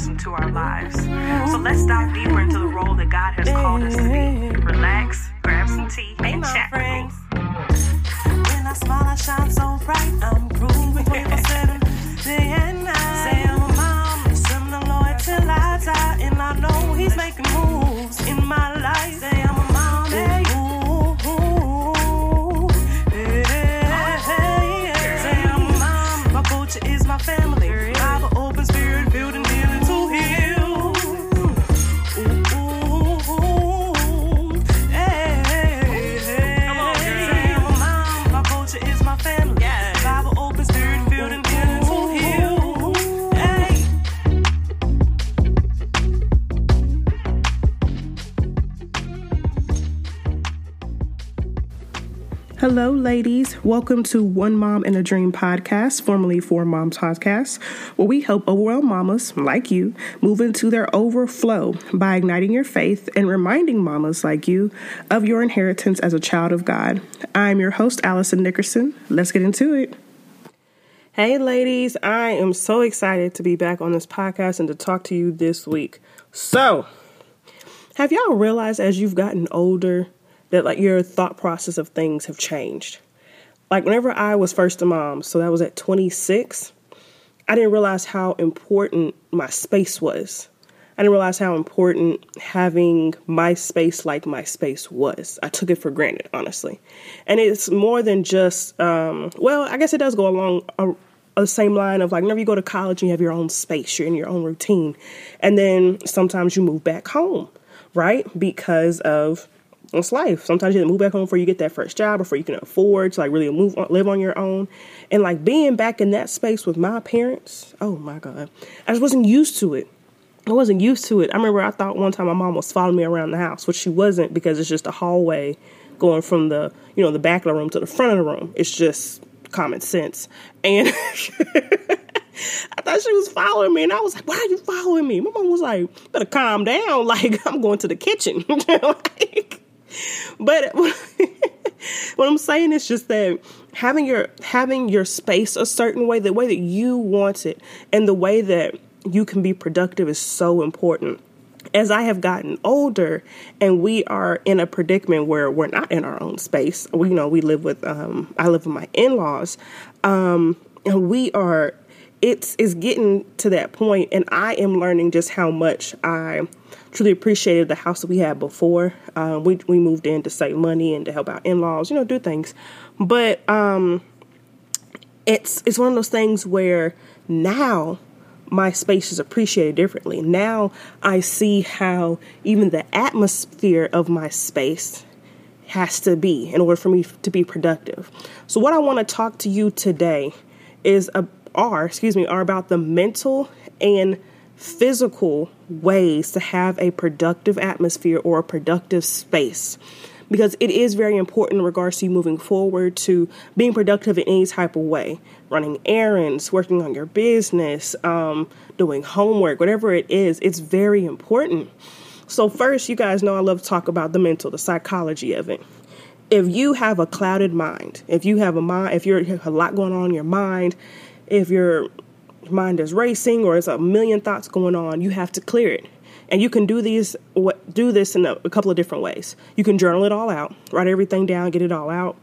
blessing to our lives. So let's dive deeper into the role that God has called us to be. Relax, grab some tea, and chat with me. When I smile, I shine so bright. I'm grooving 24 7, Hello, ladies. Welcome to One Mom and a Dream podcast, formerly Four Moms Podcast, where we help overwhelmed mamas like you move into their overflow by igniting your faith and reminding mamas like you of your inheritance as a child of God. I'm your host, Allyson Nickerson. Let's get into it. Hey, ladies. I am so excited to be back on this podcast and to talk to you this week. So, have y'all realized as you've gotten older that like your thought process of things have changed? Like whenever I was first a mom, so that was at 26, I didn't realize how important my space was. I didn't realize how important having my space like my space was. I took it for granted, honestly. And it's more than just, um, well, I guess it does go along a, a same line of like whenever you go to college you have your own space, you're in your own routine. And then sometimes you move back home, right? Because of it's life. Sometimes you have to move back home before you get that first job, before you can afford to like really move on, live on your own. And like being back in that space with my parents, oh my God. I just wasn't used to it. I wasn't used to it. I remember I thought one time my mom was following me around the house, which she wasn't because it's just a hallway going from the, you know, the back of the room to the front of the room. It's just common sense. And I thought she was following me, and I was like, "Why are you following me?" My mom was like, "Better calm down. Like I'm going to the kitchen." like, but what I'm saying is just that having your having your space a certain way, the way that you want it, and the way that you can be productive is so important. As I have gotten older, and we are in a predicament where we're not in our own space. We, you know, we live with um, I live with my in laws, um, and we are. It's is getting to that point, and I am learning just how much I truly appreciated the house that we had before. Um, we we moved in to save money and to help our in laws, you know, do things. But um, it's it's one of those things where now my space is appreciated differently. Now I see how even the atmosphere of my space has to be in order for me to be productive. So what I want to talk to you today is a, are excuse me are about the mental and physical ways to have a productive atmosphere or a productive space. Because it is very important in regards to you moving forward to being productive in any type of way. Running errands working on your business um, doing homework whatever it is it's very important. So first you guys know i love to talk about the mental the psychology of it. If you have a clouded mind if you have a mind if you're a lot going on in your mind if your mind is racing or there's a million thoughts going on you have to clear it. And you can do these do this in a, a couple of different ways. You can journal it all out write everything down get it all out.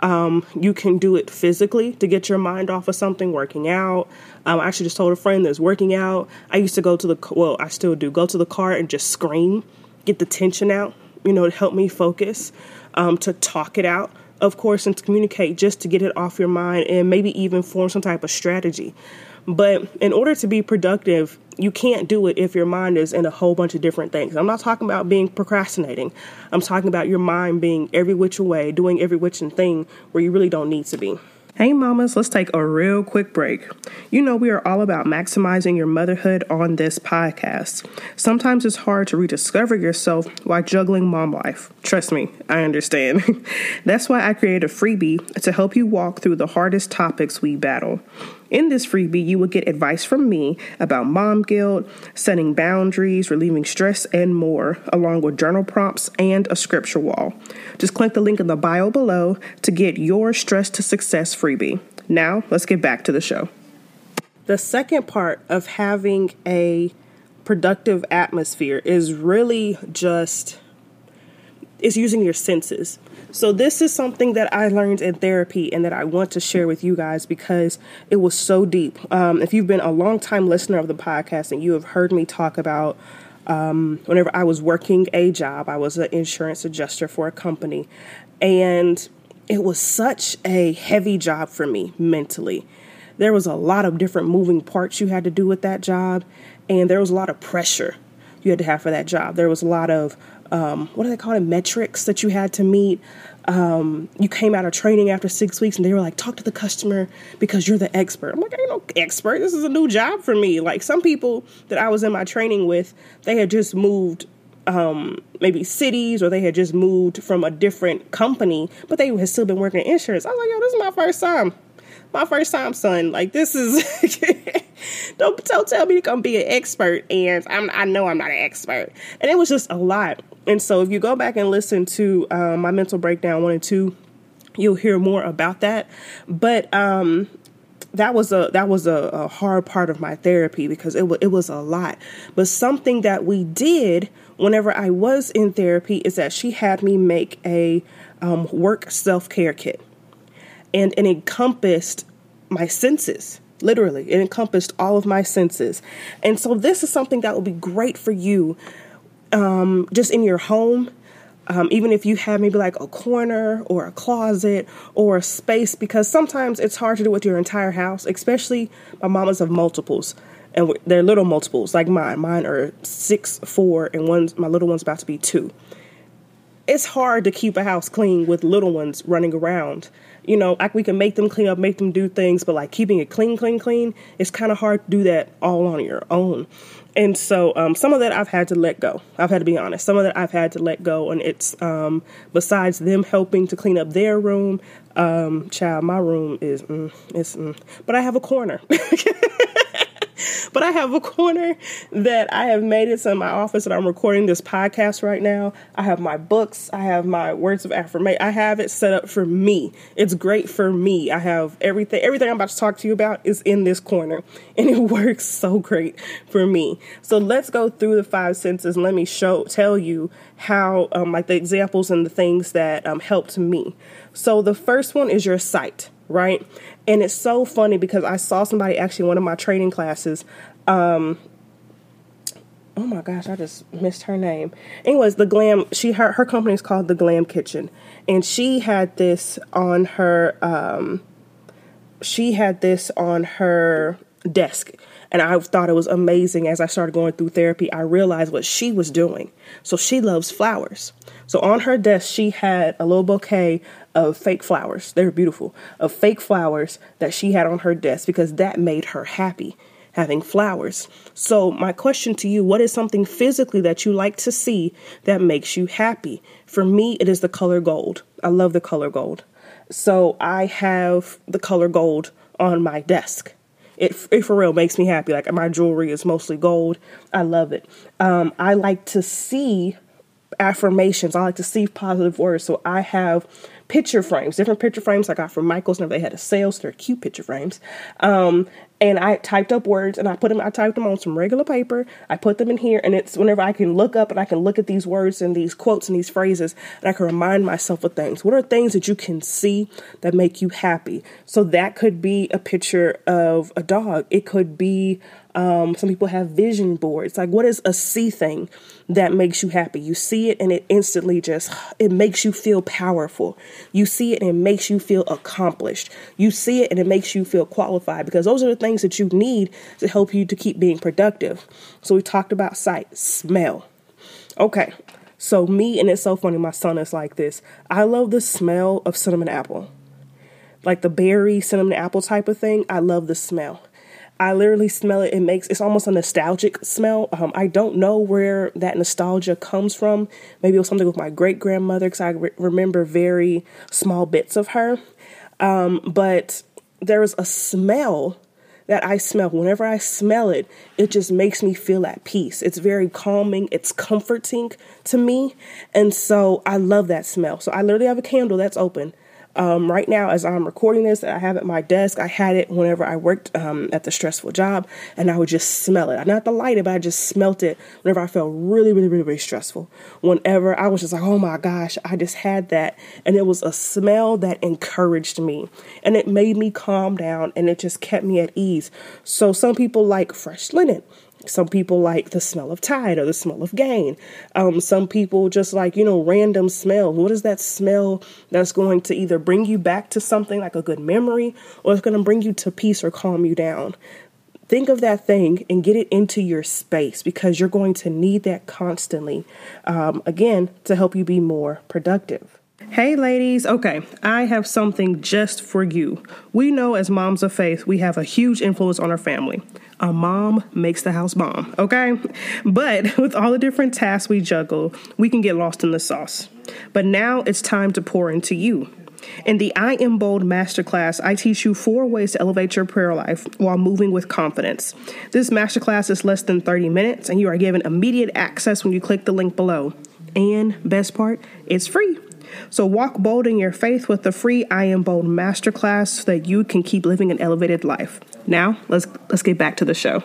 Um, you can do it physically to get your mind off of something working out. Um, i actually just told a friend that's working out. I used to go to the well i still do go to the car and just scream get the tension out you know to help me focus um, to talk it out of course and to communicate just to get it off your mind and maybe even form some type of strategy but in order to be productive, you can't do it if your mind is in a whole bunch of different things. I'm not talking about being procrastinating. I'm talking about your mind being every which way, doing every which and thing where you really don't need to be. Hey, mamas, let's take a real quick break. You know, we are all about maximizing your motherhood on this podcast. Sometimes it's hard to rediscover yourself while juggling mom life. Trust me, I understand. That's why I created a freebie to help you walk through the hardest topics we battle. In this freebie, you will get advice from me about mom guilt, setting boundaries, relieving stress, and more, along with journal prompts and a scripture wall. Just click the link in the bio below to get your Stress to Success freebie. Now, let's get back to the show. The second part of having a productive atmosphere is really just it's using your senses. So this is something that I learned in therapy and that I want to share with you guys because it was so deep. Um, if you've been a long time listener of the podcast and you have heard me talk about um, whenever I was working a job, I was an insurance adjuster for a company, and it was such a heavy job for me mentally. There was a lot of different moving parts you had to do with that job, and there was a lot of pressure you had to have for that job. There was a lot of um, what do they call it metrics that you had to meet. Um, you came out of training after six weeks, and they were like, "Talk to the customer because you're the expert." I'm like, "I ain't no expert. This is a new job for me." Like some people that I was in my training with, they had just moved um, maybe cities or they had just moved from a different company, but they had still been working in insurance. I was like, yo, this is my first time. My first time, son. Like this is don't don't tell me to come be an expert and I'm I know I'm not an expert. And it was just a lot. And so if you go back and listen to um, my mental breakdown one and two, you'll hear more about that. But um that was a that was a, a, hard part of my therapy because it w- it was a lot. But something that we did whenever I was in therapy is that she had me make a um, work self care kit, and it encompassed my senses. Literally, it encompassed all of my senses, and so this is something that will be great for you, um, just in your home um, even if you have maybe like a corner or a closet or a space, because sometimes it's hard to do with your entire house, especially my mamas of multiples. And they're little multiples like mine. Mine are six, four, and one's my little one's about to be two. It's hard to keep a house clean with little ones running around. You know, like we can make them clean up, make them do things, but like keeping it clean, clean, clean, it's kind of hard to do that all on your own. And so um, some of that I've had to let go. I've had to be honest. Some of that I've had to let go, and it's um, besides them helping to clean up their room. Um, child, my room is mm, it's, mm. but I have a corner. but I have a corner that I have made it in my office and I'm recording this podcast right now. I have my books, I have my words of affirmation. I have it set up for me. It's great for me. I have everything everything I'm about to talk to you about is in this corner and it works so great for me. So let's go through the five senses let me show tell you how um, like the examples and the things that um, helped me. So the first one is your sight right? And it's so funny because I saw somebody actually one of my training classes. Um, oh my gosh, I just missed her name. Anyways, the glam she her her company is called the Glam Kitchen, and she had this on her um, she had this on her desk. And I thought it was amazing as I started going through therapy. I realized what she was doing. So she loves flowers. So on her desk, she had a little bouquet of fake flowers. They were beautiful, of fake flowers that she had on her desk because that made her happy having flowers. So, my question to you what is something physically that you like to see that makes you happy? For me, it is the color gold. I love the color gold. So, I have the color gold on my desk. It, it for real makes me happy. Like my jewelry is mostly gold. I love it. Um, I like to see affirmations. I like to see positive words. So I have picture frames, different picture frames I got from Michaels. Whenever they had a sale, they're cute picture frames. Um, and I typed up words and I put them, I typed them on some regular paper. I put them in here, and it's whenever I can look up and I can look at these words and these quotes and these phrases, and I can remind myself of things. What are things that you can see that make you happy? So that could be a picture of a dog, it could be um, some people have vision boards. Like, what is a see thing that makes you happy? You see it and it instantly just, it makes you feel powerful. You see it and it makes you feel accomplished. You see it and it makes you feel qualified because those are the things that you need to help you to keep being productive. So we talked about sight, smell. Okay. So me, and it's so funny, my son is like this. I love the smell of cinnamon apple. Like the berry cinnamon apple type of thing. I love the smell. I literally smell it. It makes it's almost a nostalgic smell. Um, I don't know where that nostalgia comes from. Maybe it was something with my great grandmother because I re- remember very small bits of her. Um, but there's a smell that I smell. Whenever I smell it, it just makes me feel at peace. It's very calming, it's comforting to me. And so I love that smell. So I literally have a candle that's open Um, right now, as I'm recording this, I have at my desk. I had it whenever I worked um, at the stressful job, and I would just smell it. I not to light but I just smelt it whenever I felt really, really, really, really stressful. Whenever I was just like, oh my gosh, I just had that, and it was a smell that encouraged me, and it made me calm down, and it just kept me at ease. So some people like fresh linen. Some people like the smell of Tide or the smell of Gain. Um, some people just like, you know, random smells. What is that smell that's going to either bring you back to something like a good memory or it's going to bring you to peace or calm you down? Think of that thing and get it into your space because you're going to need that constantly, um, again, to help you be more productive. Hey, ladies. Okay, I have something just for you. We know as moms of faith, we have a huge influence on our family. A mom makes the house bomb, okay? But with all the different tasks we juggle, we can get lost in the sauce. But now it's time to pour into you. In the I Am Bold Masterclass, I teach you four ways to elevate your prayer life while moving with confidence. This masterclass is less than 30 minutes, and you are given immediate access when you click the link below. And best part, it's free. So walk bold in your faith with the free I Am Bold Masterclass so that you can keep living an elevated life. Now, let's let's get back to the show.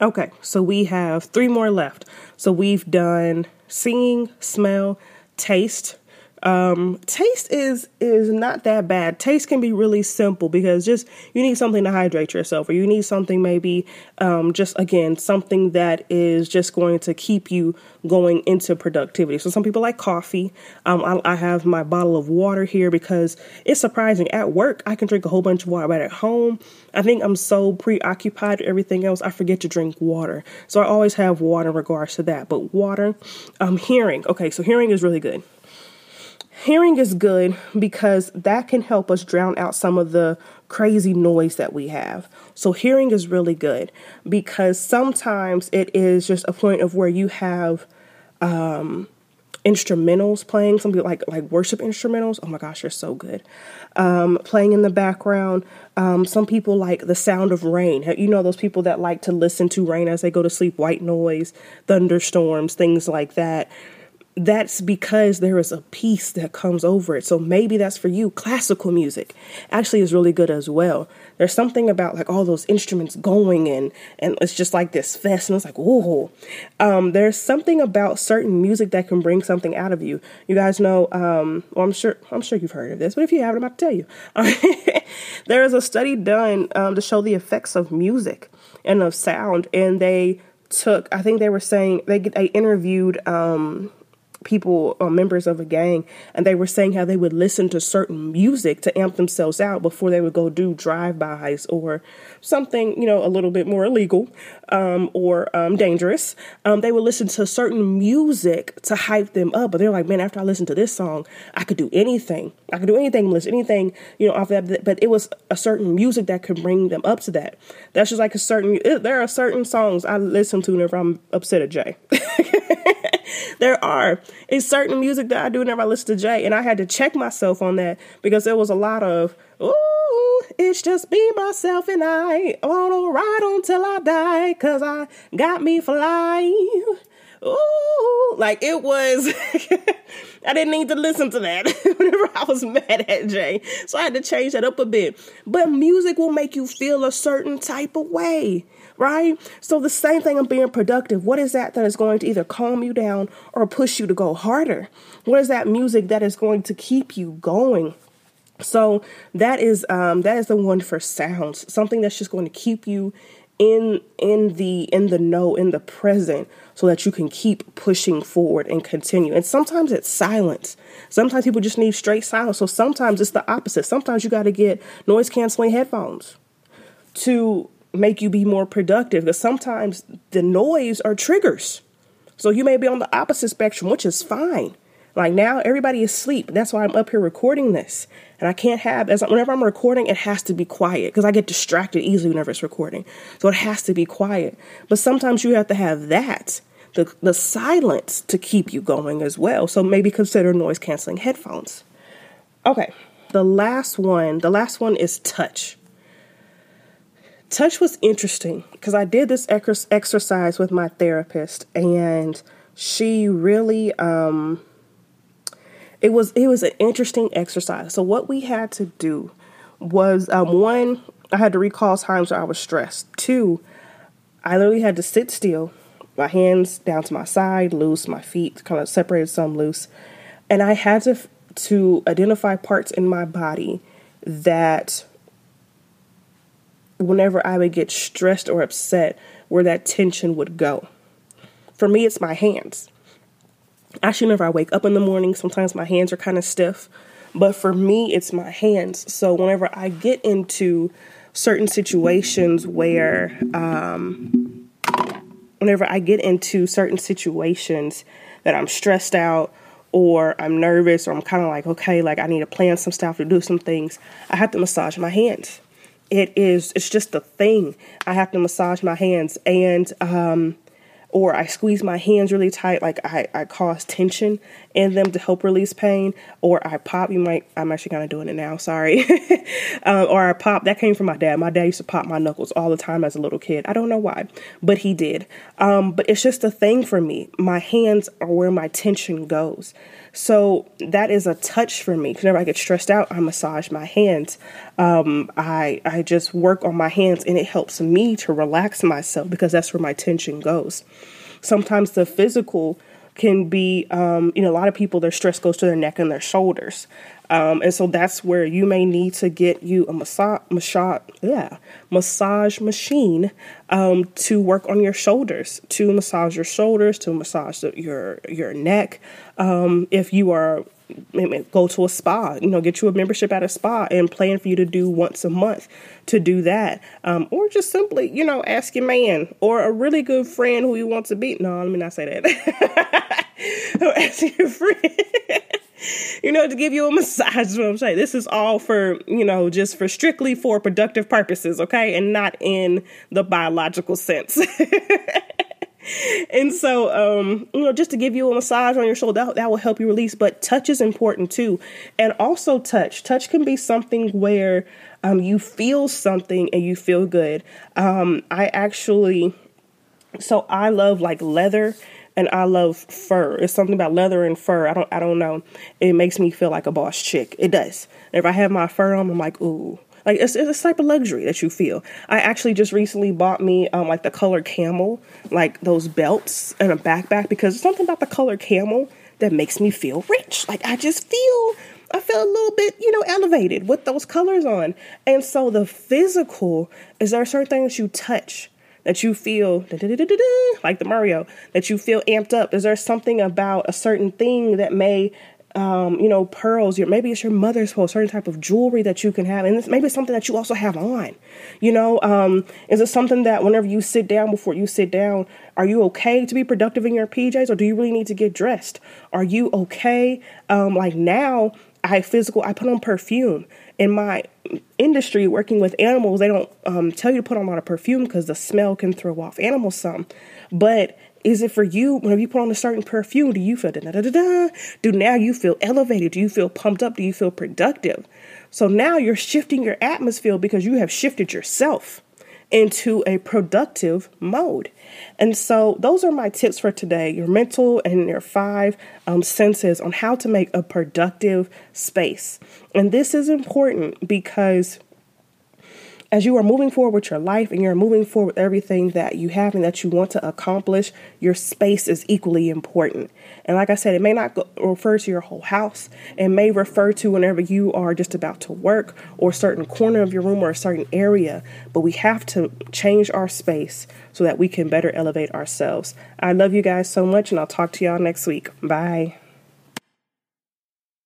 Okay, so we have three more left. So we've done singing, smell, taste, um, taste is is not that bad. Taste can be really simple because just you need something to hydrate yourself, or you need something maybe um, just again something that is just going to keep you going into productivity. So some people like coffee. Um, I, I have my bottle of water here because it's surprising. At work, I can drink a whole bunch of water, but at home, I think I'm so preoccupied with everything else, I forget to drink water. So I always have water in regards to that. But water, um, hearing. Okay, so hearing is really good. Hearing is good because that can help us drown out some of the crazy noise that we have. So, hearing is really good because sometimes it is just a point of where you have um, instrumentals playing, something like like worship instrumentals. Oh my gosh, they're so good. Um, playing in the background. Um, some people like the sound of rain. You know those people that like to listen to rain as they go to sleep, white noise, thunderstorms, things like that that's because there is a peace that comes over it. So maybe that's for you. Classical music actually is really good as well. There's something about like all those instruments going and and it's just like this fest and it's like whoa. Um, there's something about certain music that can bring something out of you. You guys know. Um, well, I'm sure I'm sure you've heard of this, but if you haven't, I'm about to tell you. there is a study done um, to show the effects of music and of sound, and they took. I think they were saying they they interviewed um, people or members of a gang and they were saying how they would listen to certain music to amp themselves out before they would go do drive-bys or something you know a little bit more illegal um, or um, dangerous um, they would listen to certain music to hype them up. But they're like man after i listen to this song i could do anything. I could do anything listen anything you know off that. But it was a certain music that could bring them up to that. That's just like a certain there are certain songs i listen to whenever i'm upset at jay. There are. It's certain music that I do whenever I listen to Jay, and I had to check myself on that because there was a lot of, ooh, it's just me, myself, and I on a ride until I die, cause I got me flying. Ooh, like it was. I didn't need to listen to that whenever I was mad at Jay. So I had to change that up a bit. But music will make you feel a certain type of way right? So the same thing of being productive. What is that that is going to either calm you down or push you to go harder? What is that music that is going to keep you going? So that is um, that is the one for sounds, something that's just going to keep you in in the in the know in the present so that you can keep pushing forward and continue and sometimes it's silence sometimes people just need straight silence so sometimes it's the opposite sometimes you got to get noise canceling headphones to make you be more productive because sometimes the noise are triggers. So you may be on the opposite spectrum, which is fine. Like now, everybody is asleep. That's why I'm up here recording this, and I can't have as whenever I'm recording, it has to be quiet because I get distracted easily whenever it's recording. So it has to be quiet. But sometimes you have to have that the the silence to keep you going as well. So maybe consider noise canceling headphones. Okay, the last one. The last one is touch touch was interesting because I did this ex- exercise with my therapist, and she really, um, it was it was an interesting exercise. So what we had to do was um, one, I had to recall times where I was stressed. Two, I literally had to sit still, my hands down to my side, loose, my feet kind of separated some loose, and I had to to identify parts in my body that whenever I would get stressed or upset, where that tension would go. For me, it's my hands. Actually, whenever I wake up in the morning, sometimes my hands are kind of stiff, but for me, it's my hands. So whenever I get into certain situations where, um, whenever I get into certain situations that I'm stressed out or I'm nervous or I'm kind of like, okay, like I need to plan some stuff to do some things, I have to massage my hands. It is, it's just a thing. I have to massage my hands and, um, or I squeeze my hands really tight, like I, I cause tension in them to help release pain, or I pop. You might, I'm actually kind of doing it now, sorry. um, or I pop. That came from my dad. My dad used to pop my knuckles all the time as a little kid. I don't know why, but he did. Um, but it's just a thing for me. My hands are where my tension goes. So that is a touch for me. Whenever I get stressed out, I massage my hands. Um, I I just work on my hands, and it helps me to relax myself because that's where my tension goes. Sometimes the physical can be, um, you know, a lot of people their stress goes to their neck and their shoulders. Um, and so that's where you may need to get you a massage, massage, yeah, massage machine um, to work on your shoulders, to massage your shoulders, to massage the, your your neck. Um, if you are go to a spa, you know, get you a membership at a spa and plan for you to do once a month to do that. Um, or just simply, you know, ask your man or a really good friend who you want to be. No, let me not say that. ask your friend you know, to give you a massage. What I'm saying. This is all for, you know, just for strictly for productive purposes, okay? And not in the biological sense. and so, um, you know, just to give you a massage on your shoulder, that, that will help you release. But touch is important too. And also, touch. Touch can be something where um, you feel something and you feel good. Um, I actually, so I love like leather and I love fur. It's something about leather and fur. I don't I don't know. It makes me feel like a boss chick. It does. If I have my fur on, I'm like, ooh. Like it's, it's a type of luxury that you feel. I actually just recently bought me um, like the color camel, like those belts and a backpack because something about the color camel that makes me feel rich. Like I just feel I feel a little bit, you know, elevated with those colors on. And so the physical is there certain things you touch that you feel like the Mario, that you feel amped up? Is there something about a certain thing that may um, you know, pearls, your maybe it's your mother's pearl, certain type of jewelry that you can have, and it's maybe it's something that you also have on. You know, um, is it something that whenever you sit down, before you sit down, are you okay to be productive in your PJs, or do you really need to get dressed? Are you okay? Um, like now, I physical, I put on perfume in my industry working with animals, they don't um, tell you to put on a lot of perfume because the smell can throw off animals some. But is it for you? Whenever you put on a certain perfume, do you feel da da da da? Do now you feel elevated? Do you feel pumped up? Do you feel productive? So now you're shifting your atmosphere because you have shifted yourself into a productive mode. And so, those are my tips for today your mental and your five um, senses on how to make a productive space. And this is important because as you are moving forward with your life and you're moving forward with everything that you have and that you want to accomplish, your space is equally important. And like I said, it may not go, refer to your whole house. It may refer to whenever you are just about to work or a certain corner of your room or a certain area. But we have to change our space so that we can better elevate ourselves. I love you guys so much, and I'll talk to y'all next week. Bye.